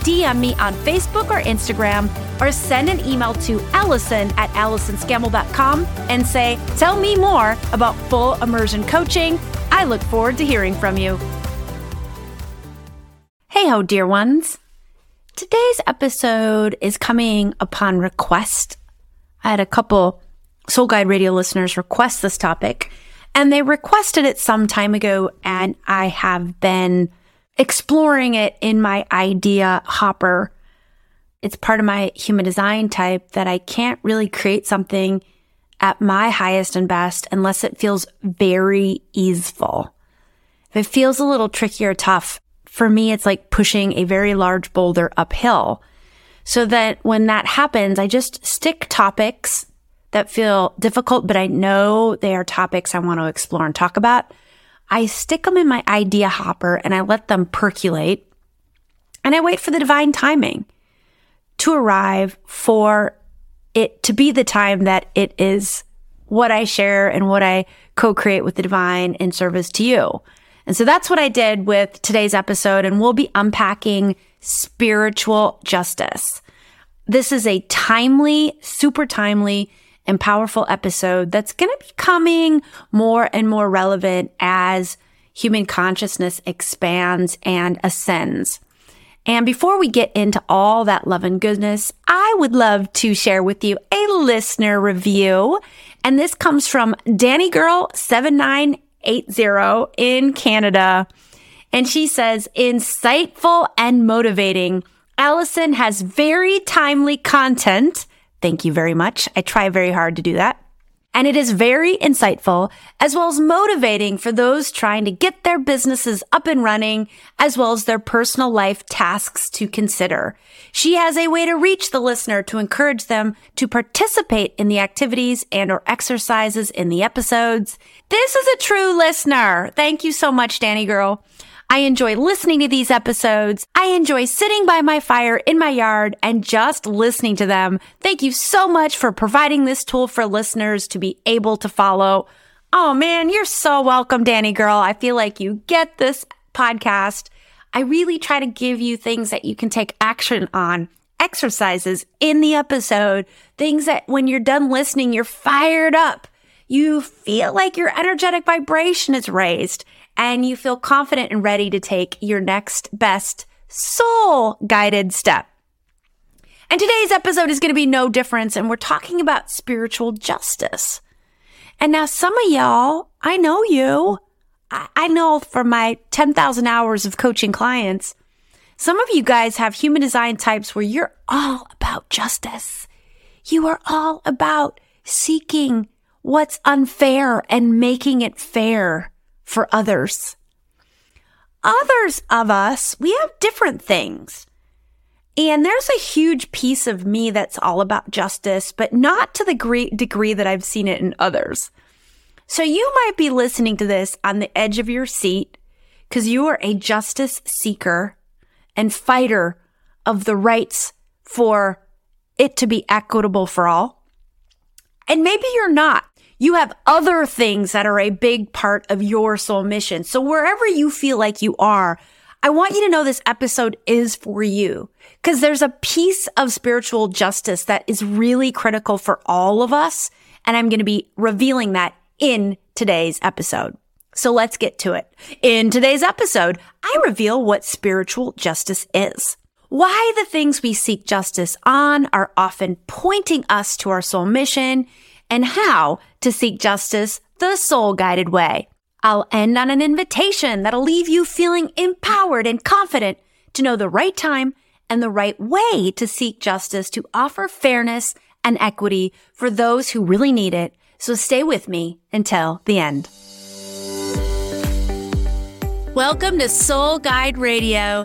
DM me on Facebook or Instagram or send an email to Allison at AllisonScammell.com and say, Tell me more about full immersion coaching. I look forward to hearing from you. Hey ho, dear ones. Today's episode is coming upon request. I had a couple Soul Guide Radio listeners request this topic, and they requested it some time ago, and I have been exploring it in my idea hopper. It's part of my human design type that I can't really create something at my highest and best unless it feels very easeful. If it feels a little tricky or tough, for me, it's like pushing a very large boulder uphill. So that when that happens, I just stick topics that feel difficult, but I know they are topics I want to explore and talk about. I stick them in my idea hopper and I let them percolate and I wait for the divine timing to arrive for it to be the time that it is what I share and what I co-create with the divine in service to you. And so that's what I did with today's episode and we'll be unpacking spiritual justice. This is a timely, super timely and powerful episode that's going to be coming more and more relevant as human consciousness expands and ascends. And before we get into all that love and goodness, I would love to share with you a listener review. And this comes from Danny Girl 7980 in Canada. And she says, insightful and motivating. Allison has very timely content Thank you very much. I try very hard to do that. And it is very insightful as well as motivating for those trying to get their businesses up and running as well as their personal life tasks to consider. She has a way to reach the listener to encourage them to participate in the activities and or exercises in the episodes. This is a true listener. Thank you so much, Danny girl. I enjoy listening to these episodes. I enjoy sitting by my fire in my yard and just listening to them. Thank you so much for providing this tool for listeners to be able to follow. Oh man, you're so welcome, Danny girl. I feel like you get this podcast. I really try to give you things that you can take action on, exercises in the episode, things that when you're done listening, you're fired up. You feel like your energetic vibration is raised and you feel confident and ready to take your next best soul guided step. And today's episode is going to be no difference. And we're talking about spiritual justice. And now some of y'all, I know you. I know from my 10,000 hours of coaching clients, some of you guys have human design types where you're all about justice. You are all about seeking what's unfair and making it fair for others. Others of us, we have different things. And there's a huge piece of me that's all about justice, but not to the great degree that I've seen it in others. So you might be listening to this on the edge of your seat because you are a justice seeker and fighter of the rights for it to be equitable for all. And maybe you're not. You have other things that are a big part of your soul mission. So wherever you feel like you are, I want you to know this episode is for you because there's a piece of spiritual justice that is really critical for all of us. And I'm going to be revealing that in today's episode. So let's get to it. In today's episode, I reveal what spiritual justice is. Why the things we seek justice on are often pointing us to our soul mission and how to seek justice the soul guided way. I'll end on an invitation that'll leave you feeling empowered and confident to know the right time and the right way to seek justice to offer fairness and equity for those who really need it. So stay with me until the end. Welcome to Soul Guide Radio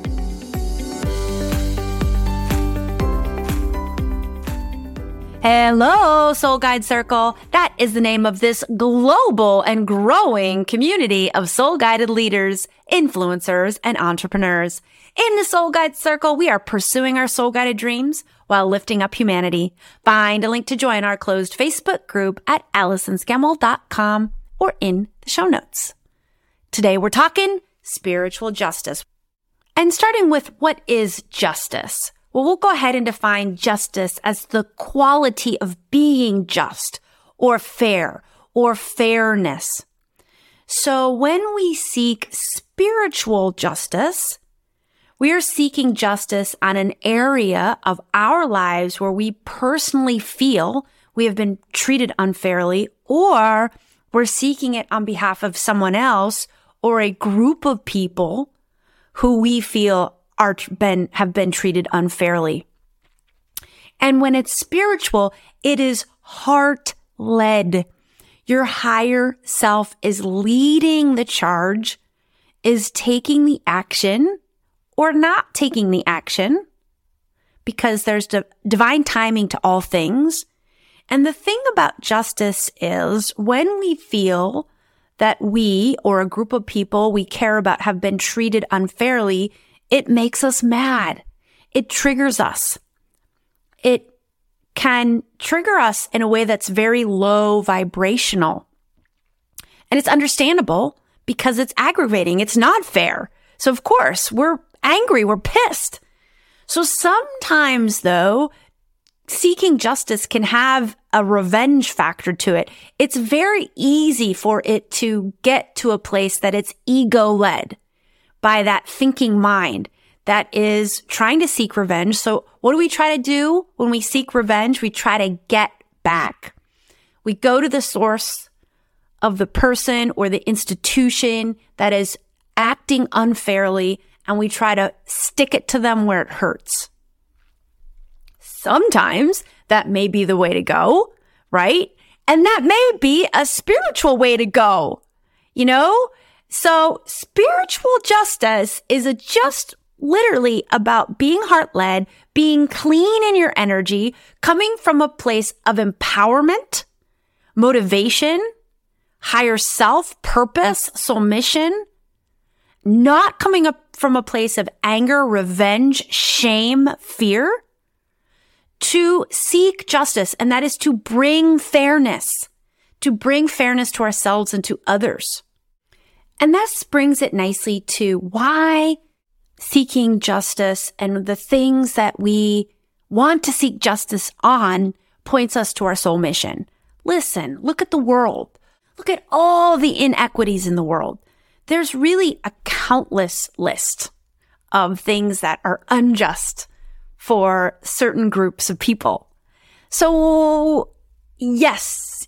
Hello, Soul Guide Circle. That is the name of this global and growing community of soul guided leaders, influencers, and entrepreneurs. In the Soul Guide Circle, we are pursuing our soul guided dreams while lifting up humanity. Find a link to join our closed Facebook group at AllisonScammell.com or in the show notes. Today we're talking spiritual justice. And starting with what is justice? Well, we'll go ahead and define justice as the quality of being just or fair or fairness. So when we seek spiritual justice, we are seeking justice on an area of our lives where we personally feel we have been treated unfairly or we're seeking it on behalf of someone else or a group of people who we feel are been have been treated unfairly. And when it's spiritual, it is heart led. Your higher self is leading the charge, is taking the action or not taking the action because there's di- divine timing to all things. And the thing about justice is when we feel that we or a group of people we care about have been treated unfairly, it makes us mad. It triggers us. It can trigger us in a way that's very low vibrational. And it's understandable because it's aggravating. It's not fair. So of course we're angry. We're pissed. So sometimes though, seeking justice can have a revenge factor to it. It's very easy for it to get to a place that it's ego led by that thinking mind that is trying to seek revenge. So what do we try to do when we seek revenge? We try to get back. We go to the source of the person or the institution that is acting unfairly and we try to stick it to them where it hurts. Sometimes that may be the way to go, right? And that may be a spiritual way to go, you know? So spiritual justice is a just literally about being heart led, being clean in your energy, coming from a place of empowerment, motivation, higher self, purpose, soul mission, not coming up from a place of anger, revenge, shame, fear, to seek justice. And that is to bring fairness, to bring fairness to ourselves and to others. And that brings it nicely to why seeking justice and the things that we want to seek justice on points us to our soul mission. Listen, look at the world. Look at all the inequities in the world. There's really a countless list of things that are unjust for certain groups of people. So yes,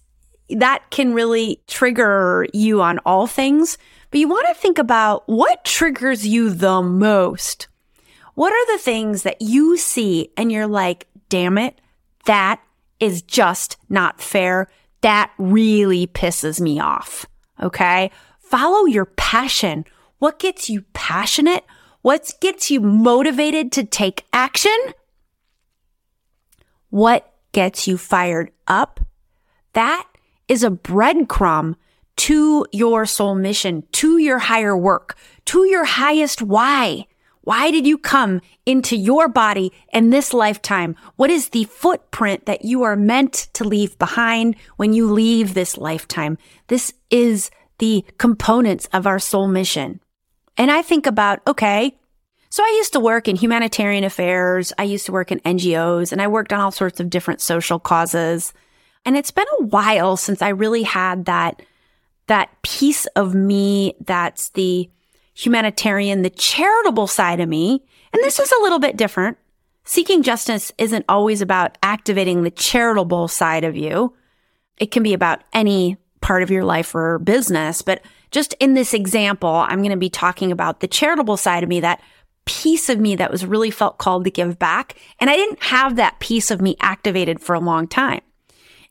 that can really trigger you on all things, but you want to think about what triggers you the most. What are the things that you see and you're like, damn it, that is just not fair. That really pisses me off. Okay. Follow your passion. What gets you passionate? What gets you motivated to take action? What gets you fired up? That is a breadcrumb to your soul mission, to your higher work, to your highest why. Why did you come into your body in this lifetime? What is the footprint that you are meant to leave behind when you leave this lifetime? This is the components of our soul mission. And I think about, okay, so I used to work in humanitarian affairs. I used to work in NGOs and I worked on all sorts of different social causes. And it's been a while since I really had that that piece of me that's the humanitarian, the charitable side of me. And this is a little bit different seeking justice isn't always about activating the charitable side of you. It can be about any part of your life or business. But just in this example, I'm going to be talking about the charitable side of me, that piece of me that was really felt called to give back. And I didn't have that piece of me activated for a long time.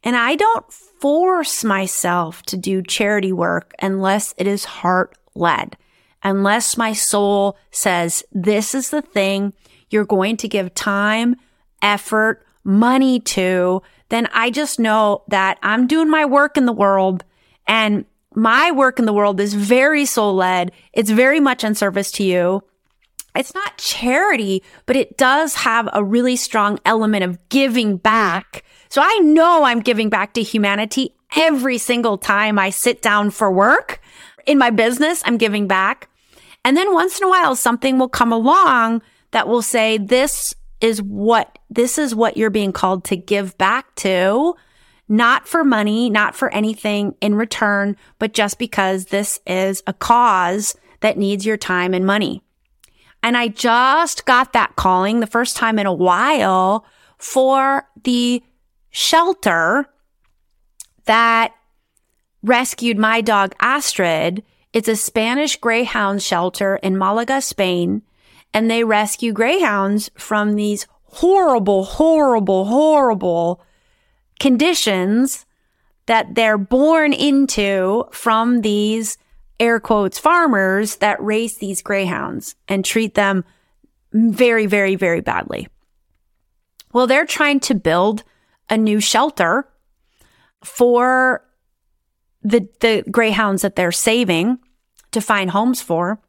And I don't force myself to do charity work unless it is heart led, unless my soul says, this is the thing you're going to give time, effort, money to, then I just know that I'm doing my work in the world and my work in the world is very soul led. It's very much in service to you. It's not charity, but it does have a really strong element of giving back. So I know I'm giving back to humanity every single time I sit down for work in my business. I'm giving back. And then once in a while, something will come along that will say, this is what, this is what you're being called to give back to, not for money, not for anything in return, but just because this is a cause that needs your time and money. And I just got that calling the first time in a while for the shelter that rescued my dog Astrid. It's a Spanish greyhound shelter in Malaga, Spain and they rescue greyhounds from these horrible, horrible, horrible conditions that they're born into from these air quotes farmers that raise these greyhounds and treat them very, very, very badly. Well, they're trying to build a new shelter for the, the greyhounds that they're saving to find homes for.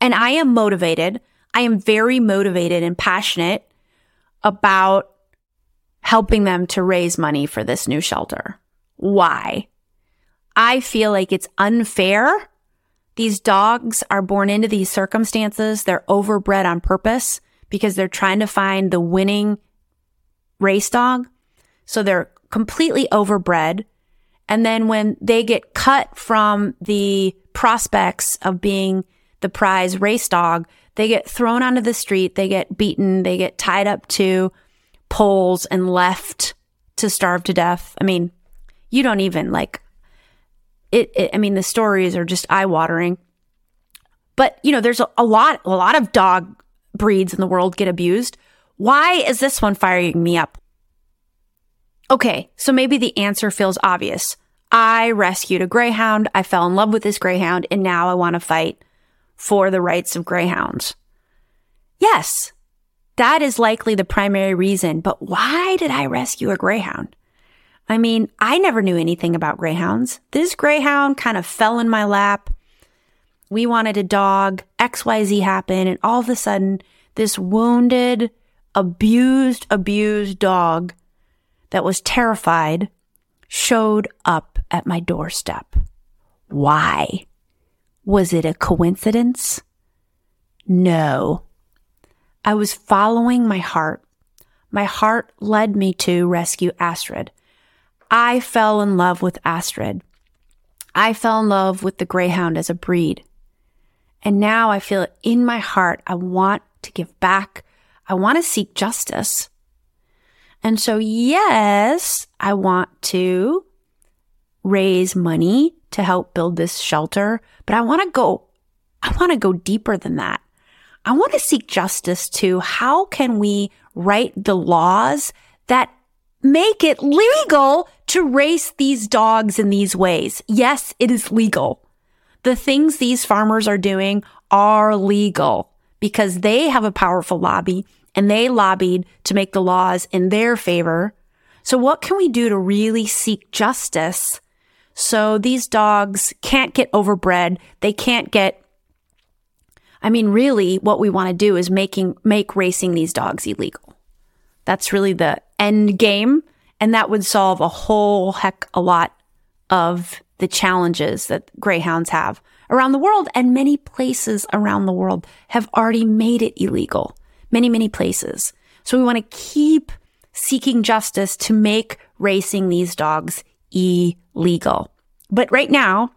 And I am motivated. I am very motivated and passionate about helping them to raise money for this new shelter. Why? I feel like it's unfair. These dogs are born into these circumstances. They're overbred on purpose because they're trying to find the winning race dog. So they're completely overbred. And then when they get cut from the prospects of being the prize race dog, they get thrown onto the street, they get beaten, they get tied up to poles and left to starve to death. I mean, you don't even like it, it I mean, the stories are just eye watering. But, you know, there's a, a lot, a lot of dog breeds in the world get abused. Why is this one firing me up? Okay, so maybe the answer feels obvious. I rescued a greyhound. I fell in love with this greyhound and now I want to fight for the rights of greyhounds. Yes, that is likely the primary reason, but why did I rescue a greyhound? I mean, I never knew anything about greyhounds. This greyhound kind of fell in my lap. We wanted a dog. XYZ happened. And all of a sudden, this wounded, abused, abused dog that was terrified showed up at my doorstep. Why? Was it a coincidence? No. I was following my heart. My heart led me to rescue Astrid. I fell in love with Astrid. I fell in love with the Greyhound as a breed. And now I feel it in my heart. I want to give back. I want to seek justice. And so, yes, I want to raise money to help build this shelter, but I want to go, I want to go deeper than that. I want to seek justice to how can we write the laws that make it legal to race these dogs in these ways? Yes, it is legal. The things these farmers are doing are legal because they have a powerful lobby and they lobbied to make the laws in their favor. So what can we do to really seek justice so these dogs can't get overbred. They can't get I mean, really what we want to do is making make racing these dogs illegal. That's really the end game and that would solve a whole heck a lot of the challenges that greyhounds have around the world and many places around the world have already made it illegal. Many, many places. So we want to keep seeking justice to make racing these dogs illegal. But right now,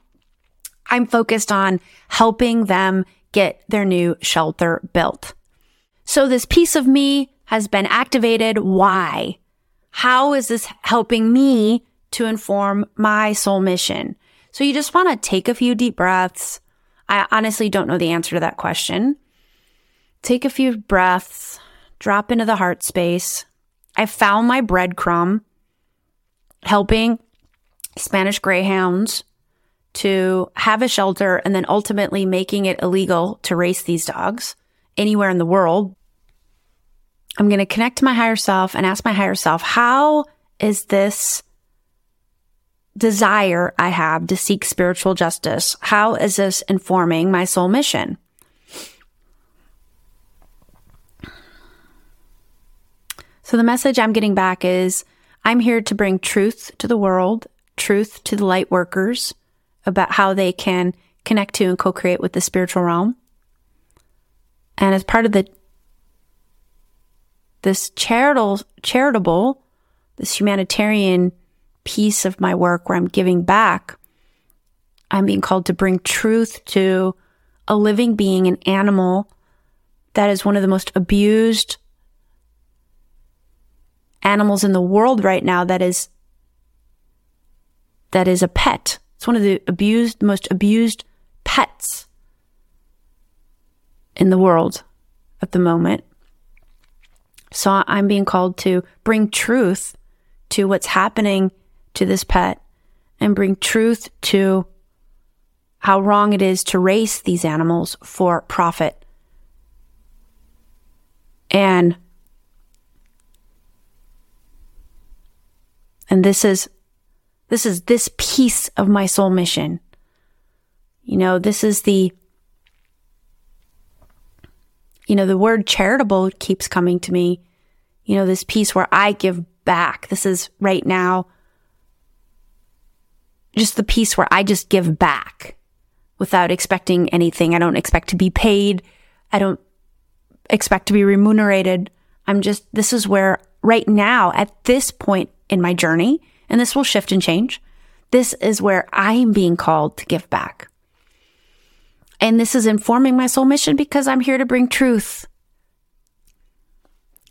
I'm focused on helping them get their new shelter built. So this piece of me has been activated. Why? How is this helping me to inform my soul mission? So you just want to take a few deep breaths. I honestly don't know the answer to that question. Take a few breaths, drop into the heart space. I found my breadcrumb helping Spanish greyhounds to have a shelter and then ultimately making it illegal to race these dogs anywhere in the world. I'm going to connect to my higher self and ask my higher self, how is this desire I have to seek spiritual justice? How is this informing my soul mission? So the message I'm getting back is I'm here to bring truth to the world, truth to the light workers about how they can connect to and co-create with the spiritual realm. And as part of the this charitable charitable this humanitarian piece of my work where I'm giving back, I'm being called to bring truth to a living being, an animal that is one of the most abused animals in the world right now that is that is a pet. It's one of the abused most abused pets in the world at the moment. So I'm being called to bring truth to what's happening to this pet and bring truth to how wrong it is to race these animals for profit. And and this is this is this piece of my soul mission. You know, this is the you know, the word charitable keeps coming to me. You know, this piece where I give back. This is right now just the piece where I just give back without expecting anything. I don't expect to be paid. I don't expect to be remunerated. I'm just, this is where right now at this point in my journey, and this will shift and change. This is where I am being called to give back. And this is informing my soul mission because I'm here to bring truth.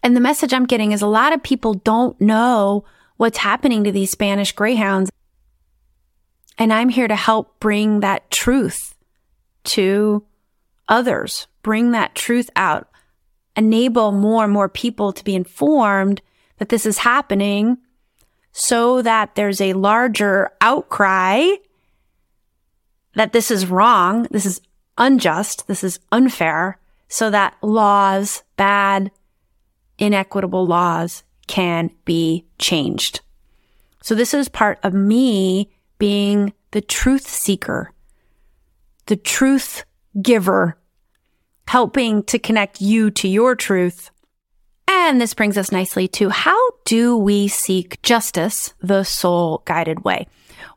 And the message I'm getting is a lot of people don't know what's happening to these Spanish greyhounds. And I'm here to help bring that truth to others, bring that truth out, enable more and more people to be informed that this is happening so that there's a larger outcry that this is wrong, this is unjust, this is unfair, so that laws, bad, inequitable laws can be changed. So this is part of me being the truth seeker, the truth giver, helping to connect you to your truth. And this brings us nicely to how do we seek justice the soul guided way?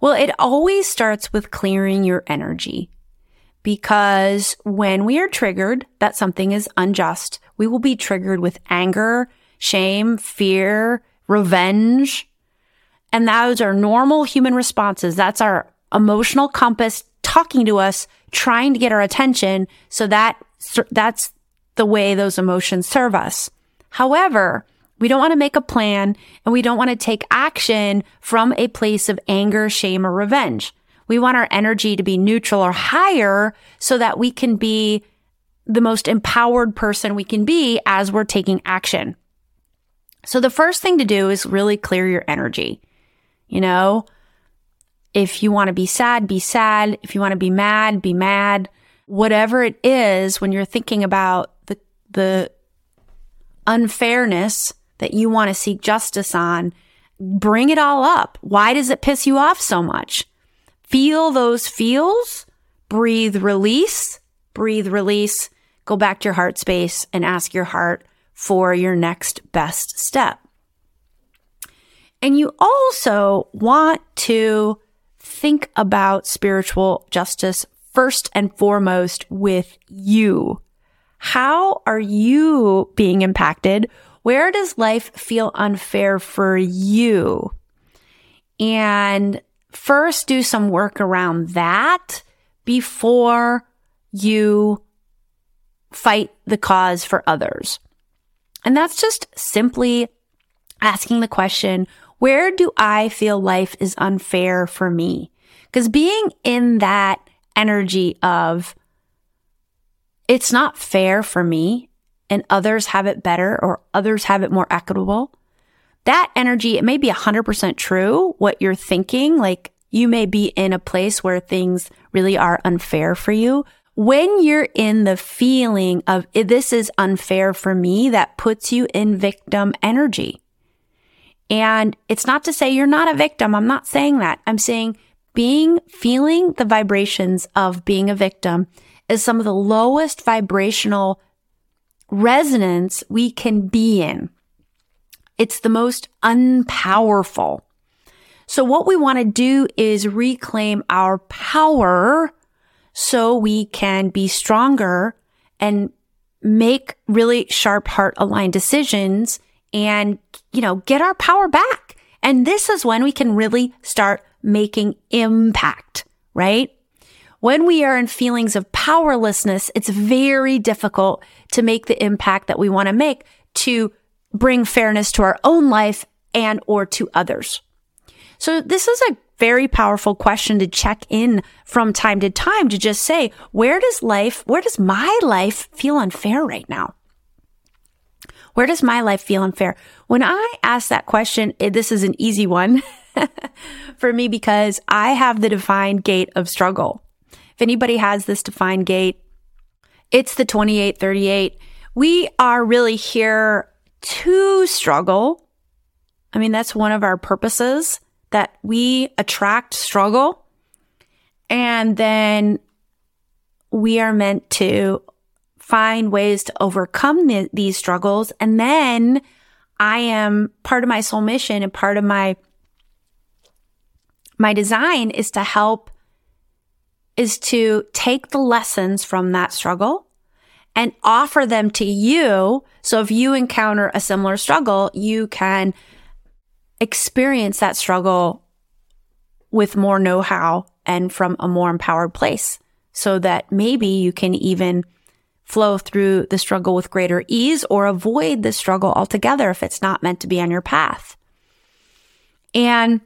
Well, it always starts with clearing your energy because when we are triggered that something is unjust, we will be triggered with anger, shame, fear, revenge, and those are normal human responses. That's our emotional compass talking to us, trying to get our attention. So that, that's the way those emotions serve us. However, we don't want to make a plan and we don't want to take action from a place of anger, shame, or revenge. We want our energy to be neutral or higher so that we can be the most empowered person we can be as we're taking action. So the first thing to do is really clear your energy. You know, if you want to be sad, be sad. If you want to be mad, be mad. Whatever it is, when you're thinking about the, the unfairness that you want to seek justice on, bring it all up. Why does it piss you off so much? Feel those feels, breathe release, breathe release, go back to your heart space and ask your heart for your next best step. And you also want to think about spiritual justice first and foremost with you. How are you being impacted? Where does life feel unfair for you? And first do some work around that before you fight the cause for others. And that's just simply asking the question, where do I feel life is unfair for me? Because being in that energy of, it's not fair for me and others have it better or others have it more equitable. That energy, it may be 100% true what you're thinking. Like you may be in a place where things really are unfair for you. When you're in the feeling of this is unfair for me, that puts you in victim energy. And it's not to say you're not a victim. I'm not saying that. I'm saying being, feeling the vibrations of being a victim is some of the lowest vibrational resonance we can be in. It's the most unpowerful. So what we want to do is reclaim our power so we can be stronger and make really sharp heart aligned decisions and, you know, get our power back. And this is when we can really start making impact, right? When we are in feelings of powerlessness, it's very difficult to make the impact that we want to make to bring fairness to our own life and or to others. So this is a very powerful question to check in from time to time to just say, where does life, where does my life feel unfair right now? Where does my life feel unfair? When I ask that question, this is an easy one for me because I have the defined gate of struggle. If anybody has this defined gate, it's the 2838. We are really here to struggle. I mean, that's one of our purposes that we attract struggle. And then we are meant to find ways to overcome the, these struggles. And then I am part of my soul mission and part of my, my design is to help, is to take the lessons from that struggle and offer them to you. So if you encounter a similar struggle, you can experience that struggle with more know how and from a more empowered place so that maybe you can even flow through the struggle with greater ease or avoid the struggle altogether if it's not meant to be on your path. And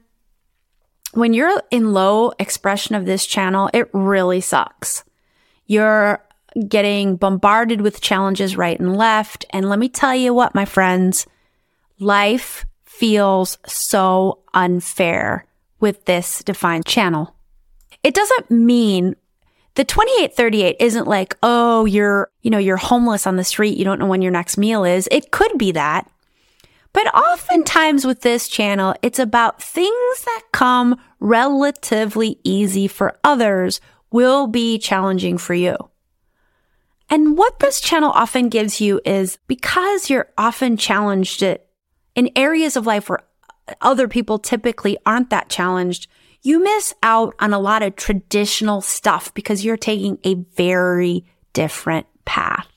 when you're in low expression of this channel, it really sucks. You're getting bombarded with challenges right and left. And let me tell you what, my friends, life feels so unfair with this defined channel. It doesn't mean the 2838 isn't like, oh, you're, you know, you're homeless on the street. You don't know when your next meal is. It could be that. But oftentimes with this channel, it's about things that come relatively easy for others will be challenging for you. And what this channel often gives you is because you're often challenged in areas of life where other people typically aren't that challenged, you miss out on a lot of traditional stuff because you're taking a very different path.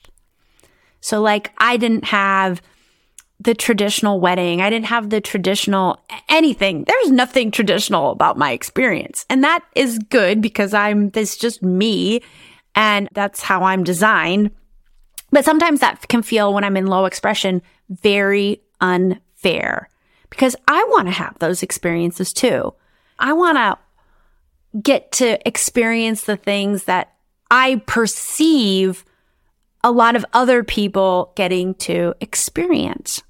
So like I didn't have the traditional wedding. I didn't have the traditional anything. There's nothing traditional about my experience. And that is good because I'm, this just me and that's how I'm designed. But sometimes that can feel when I'm in low expression very unfair because I want to have those experiences too. I want to get to experience the things that I perceive a lot of other people getting to experience.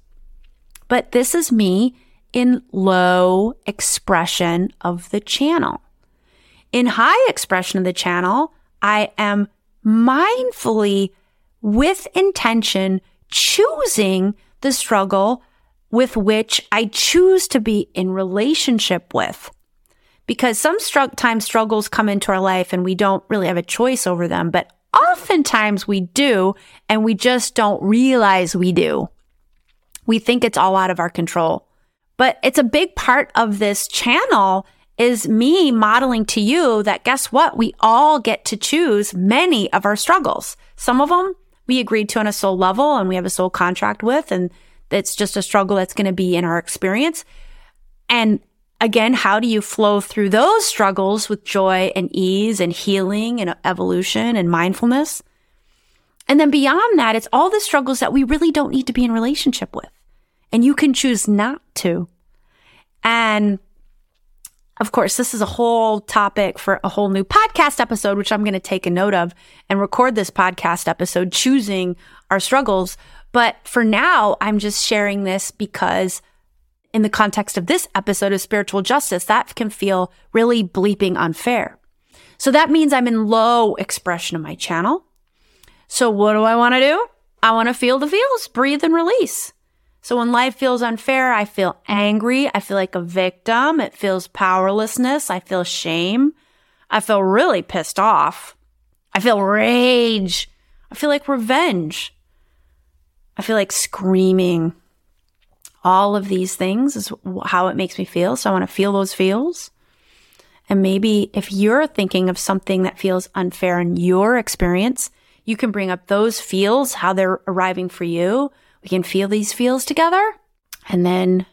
But this is me in low expression of the channel. In high expression of the channel, I am mindfully with intention choosing the struggle with which I choose to be in relationship with because some time struggles come into our life and we don't really have a choice over them, but oftentimes we do and we just don't realize we do. We think it's all out of our control. But it's a big part of this channel is me modeling to you that guess what? We all get to choose many of our struggles. Some of them we agreed to on a soul level and we have a soul contract with, and it's just a struggle that's going to be in our experience. And again, how do you flow through those struggles with joy and ease and healing and evolution and mindfulness? And then beyond that, it's all the struggles that we really don't need to be in relationship with. And you can choose not to. And of course, this is a whole topic for a whole new podcast episode, which I'm going to take a note of and record this podcast episode, choosing our struggles. But for now, I'm just sharing this because in the context of this episode of spiritual justice, that can feel really bleeping unfair. So that means I'm in low expression of my channel. So what do I want to do? I want to feel the feels, breathe and release. So when life feels unfair, I feel angry. I feel like a victim. It feels powerlessness. I feel shame. I feel really pissed off. I feel rage. I feel like revenge. I feel like screaming. All of these things is how it makes me feel. So I want to feel those feels. And maybe if you're thinking of something that feels unfair in your experience, you can bring up those feels, how they're arriving for you we can feel these feels together and then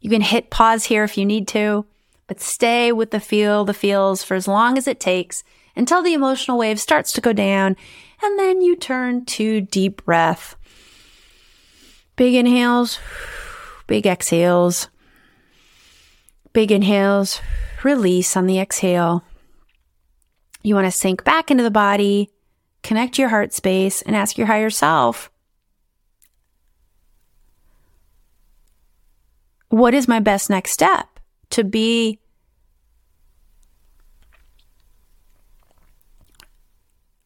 you can hit pause here if you need to, but stay with the feel, the feels for as long as it takes until the emotional wave starts to go down. And then you turn to deep breath. Big inhales, big exhales, big inhales, release on the exhale. You want to sink back into the body, connect your heart space, and ask your higher self what is my best next step to be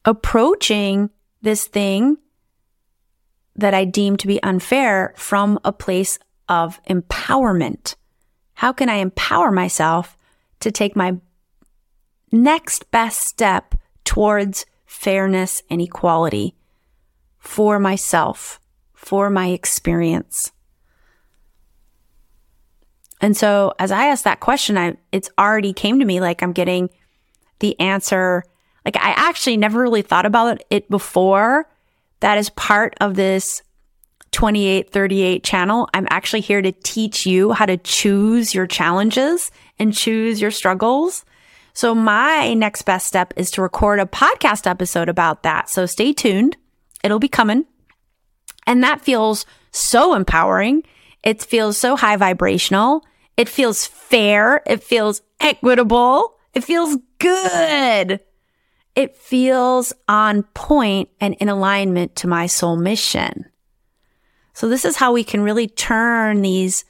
approaching this thing that I deem to be unfair from a place of empowerment. How can I empower myself to take my next best step towards fairness and equality for myself, for my experience? And so as I asked that question, I, it's already came to me like I'm getting the answer. Like I actually never really thought about it before. That is part of this 2838 channel. I'm actually here to teach you how to choose your challenges and choose your struggles. So my next best step is to record a podcast episode about that. So stay tuned. It'll be coming. And that feels so empowering. It feels so high vibrational. It feels fair. It feels equitable. It feels good. It feels on point and in alignment to my soul mission. So this is how we can really turn these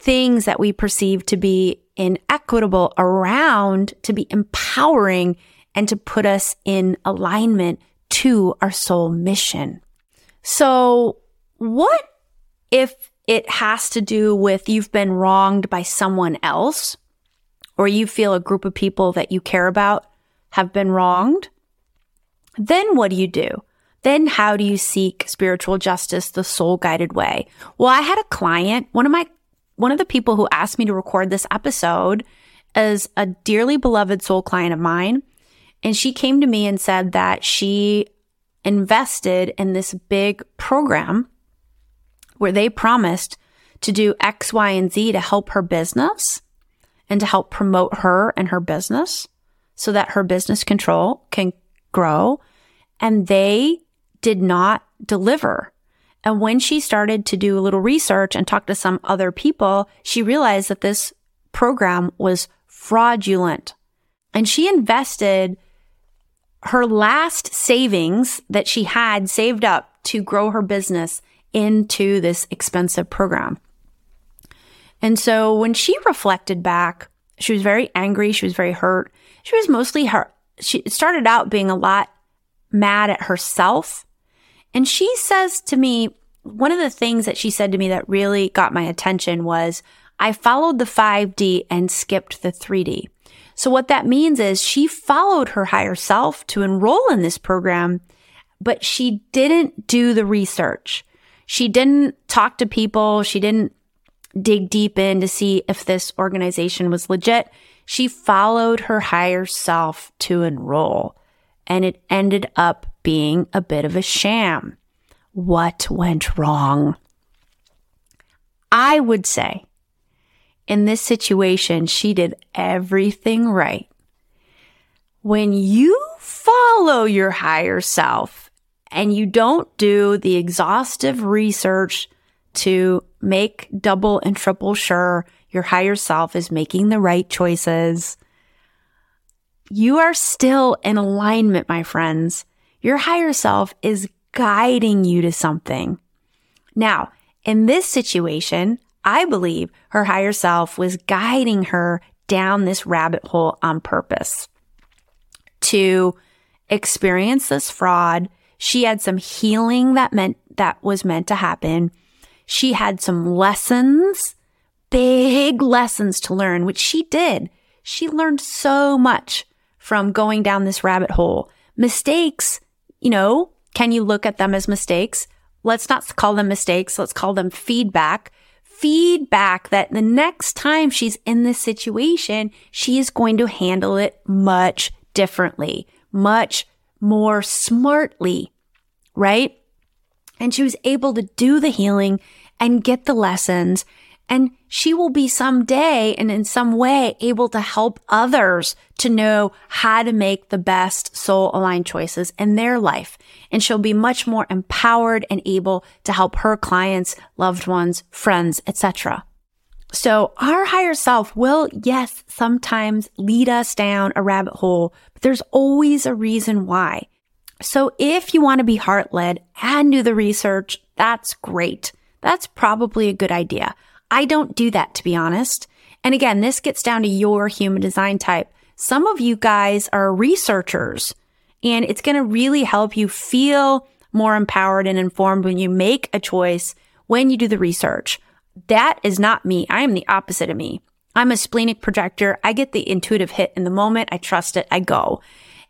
things that we perceive to be inequitable around to be empowering and to put us in alignment to our soul mission. So what if it has to do with you've been wronged by someone else, or you feel a group of people that you care about have been wronged, then what do you do? Then how do you seek spiritual justice the soul guided way? Well, I had a client, one of my, one of the people who asked me to record this episode is a dearly beloved soul client of mine. And she came to me and said that she invested in this big program where they promised to do X, Y, and Z to help her business and to help promote her and her business so that her business control can grow. And they did not deliver. And when she started to do a little research and talk to some other people, she realized that this program was fraudulent. And she invested her last savings that she had saved up to grow her business into this expensive program. And so when she reflected back, she was very angry. She was very hurt. She was mostly hurt. She started out being a lot mad at herself. And she says to me, one of the things that she said to me that really got my attention was, I followed the 5D and skipped the 3D. So what that means is she followed her higher self to enroll in this program, but she didn't do the research. She didn't talk to people. She didn't dig deep in to see if this organization was legit. She followed her higher self to enroll and it ended up being a bit of a sham. What went wrong? I would say in this situation, she did everything right. When you follow your higher self and you don't do the exhaustive research to make double and triple sure your higher self is making the right choices, you are still in alignment, my friends. Your higher self is guiding you to something. Now, in this situation, I believe her higher self was guiding her down this rabbit hole on purpose to experience this fraud. She had some healing that meant that was meant to happen. She had some lessons, big lessons to learn, which she did. She learned so much from going down this rabbit hole. Mistakes, you know, can you look at them as mistakes? Let's not call them mistakes. Let's call them feedback. Feedback that the next time she's in this situation, she is going to handle it much differently, much more smartly, right? And she was able to do the healing and get the lessons. And she will be someday and in some way able to help others to know how to make the best soul aligned choices in their life. And she'll be much more empowered and able to help her clients, loved ones, friends, etc. So our higher self will, yes, sometimes lead us down a rabbit hole, but there's always a reason why. So if you want to be heart led and do the research, that's great. That's probably a good idea. I don't do that, to be honest. And again, this gets down to your human design type. Some of you guys are researchers and it's going to really help you feel more empowered and informed when you make a choice when you do the research. That is not me. I am the opposite of me. I'm a splenic projector. I get the intuitive hit in the moment. I trust it. I go.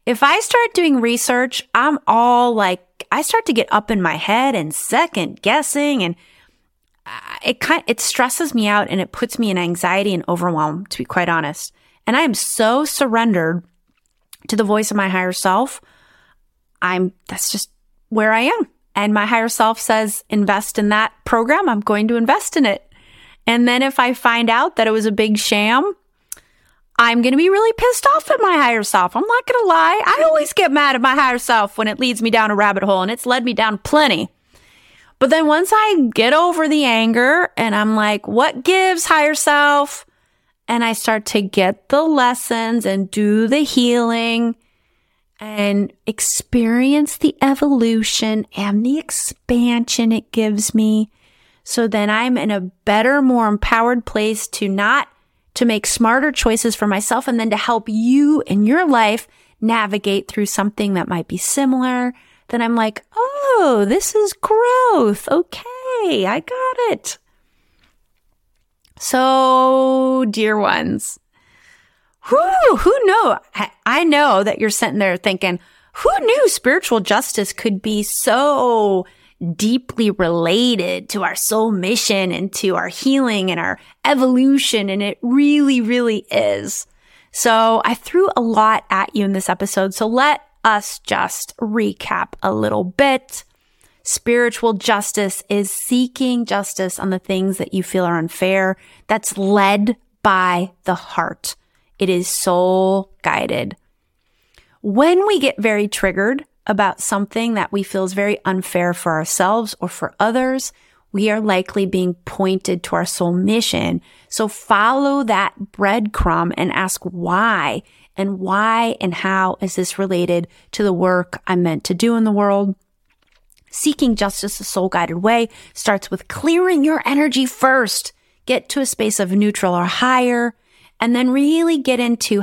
If I start doing research, I'm all like, I start to get up in my head and second guessing and uh, it kind it stresses me out and it puts me in anxiety and overwhelm to be quite honest. And I am so surrendered to the voice of my higher self. I'm that's just where I am. And my higher self says invest in that program, I'm going to invest in it. And then if I find out that it was a big sham, I'm going to be really pissed off at my higher self. I'm not going to lie. I always get mad at my higher self when it leads me down a rabbit hole and it's led me down plenty. But then once I get over the anger and I'm like, what gives higher self? And I start to get the lessons and do the healing and experience the evolution and the expansion it gives me. So then I'm in a better, more empowered place to not to make smarter choices for myself and then to help you in your life navigate through something that might be similar then I'm like, oh, this is growth. Okay, I got it. So, dear ones, who who know? I know that you're sitting there thinking, who knew spiritual justice could be so deeply related to our soul mission and to our healing and our evolution? And it really, really is. So I threw a lot at you in this episode. So let us just recap a little bit. Spiritual justice is seeking justice on the things that you feel are unfair. That's led by the heart. It is soul guided. When we get very triggered about something that we feel is very unfair for ourselves or for others, we are likely being pointed to our soul mission. So follow that breadcrumb and ask why and why and how is this related to the work I'm meant to do in the world? Seeking justice a soul guided way starts with clearing your energy first. Get to a space of neutral or higher, and then really get into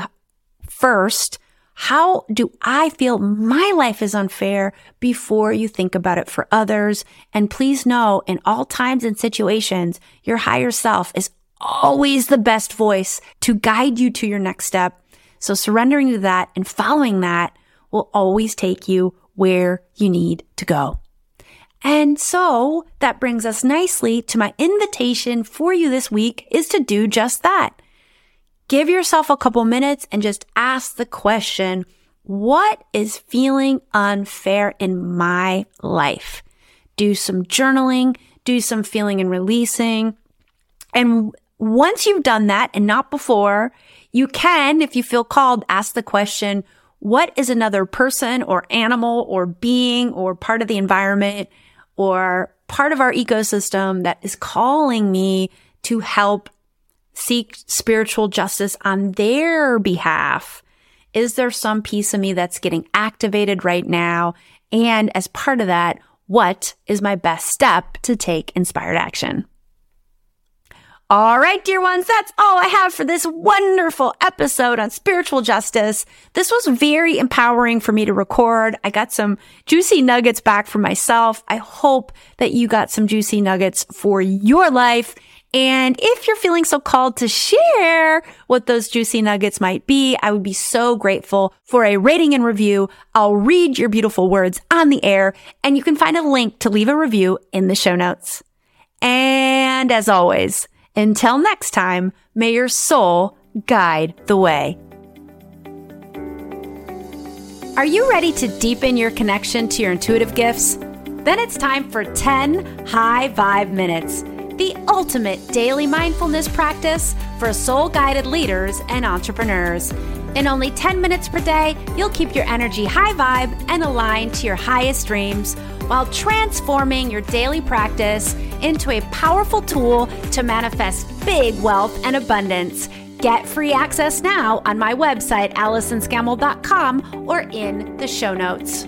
first, how do I feel my life is unfair before you think about it for others? And please know in all times and situations, your higher self is always the best voice to guide you to your next step so surrendering to that and following that will always take you where you need to go. And so that brings us nicely to my invitation for you this week is to do just that. Give yourself a couple minutes and just ask the question, what is feeling unfair in my life? Do some journaling, do some feeling and releasing. And once you've done that and not before, you can, if you feel called, ask the question, what is another person or animal or being or part of the environment or part of our ecosystem that is calling me to help seek spiritual justice on their behalf? Is there some piece of me that's getting activated right now? And as part of that, what is my best step to take inspired action? All right, dear ones, that's all I have for this wonderful episode on spiritual justice. This was very empowering for me to record. I got some juicy nuggets back for myself. I hope that you got some juicy nuggets for your life. And if you're feeling so called to share what those juicy nuggets might be, I would be so grateful for a rating and review. I'll read your beautiful words on the air and you can find a link to leave a review in the show notes. And as always, until next time, may your soul guide the way. Are you ready to deepen your connection to your intuitive gifts? Then it's time for 10 high vibe minutes the ultimate daily mindfulness practice for soul guided leaders and entrepreneurs. In only 10 minutes per day, you'll keep your energy high vibe and aligned to your highest dreams while transforming your daily practice into a powerful tool to manifest big wealth and abundance. Get free access now on my website, AllisonScammell.com, or in the show notes.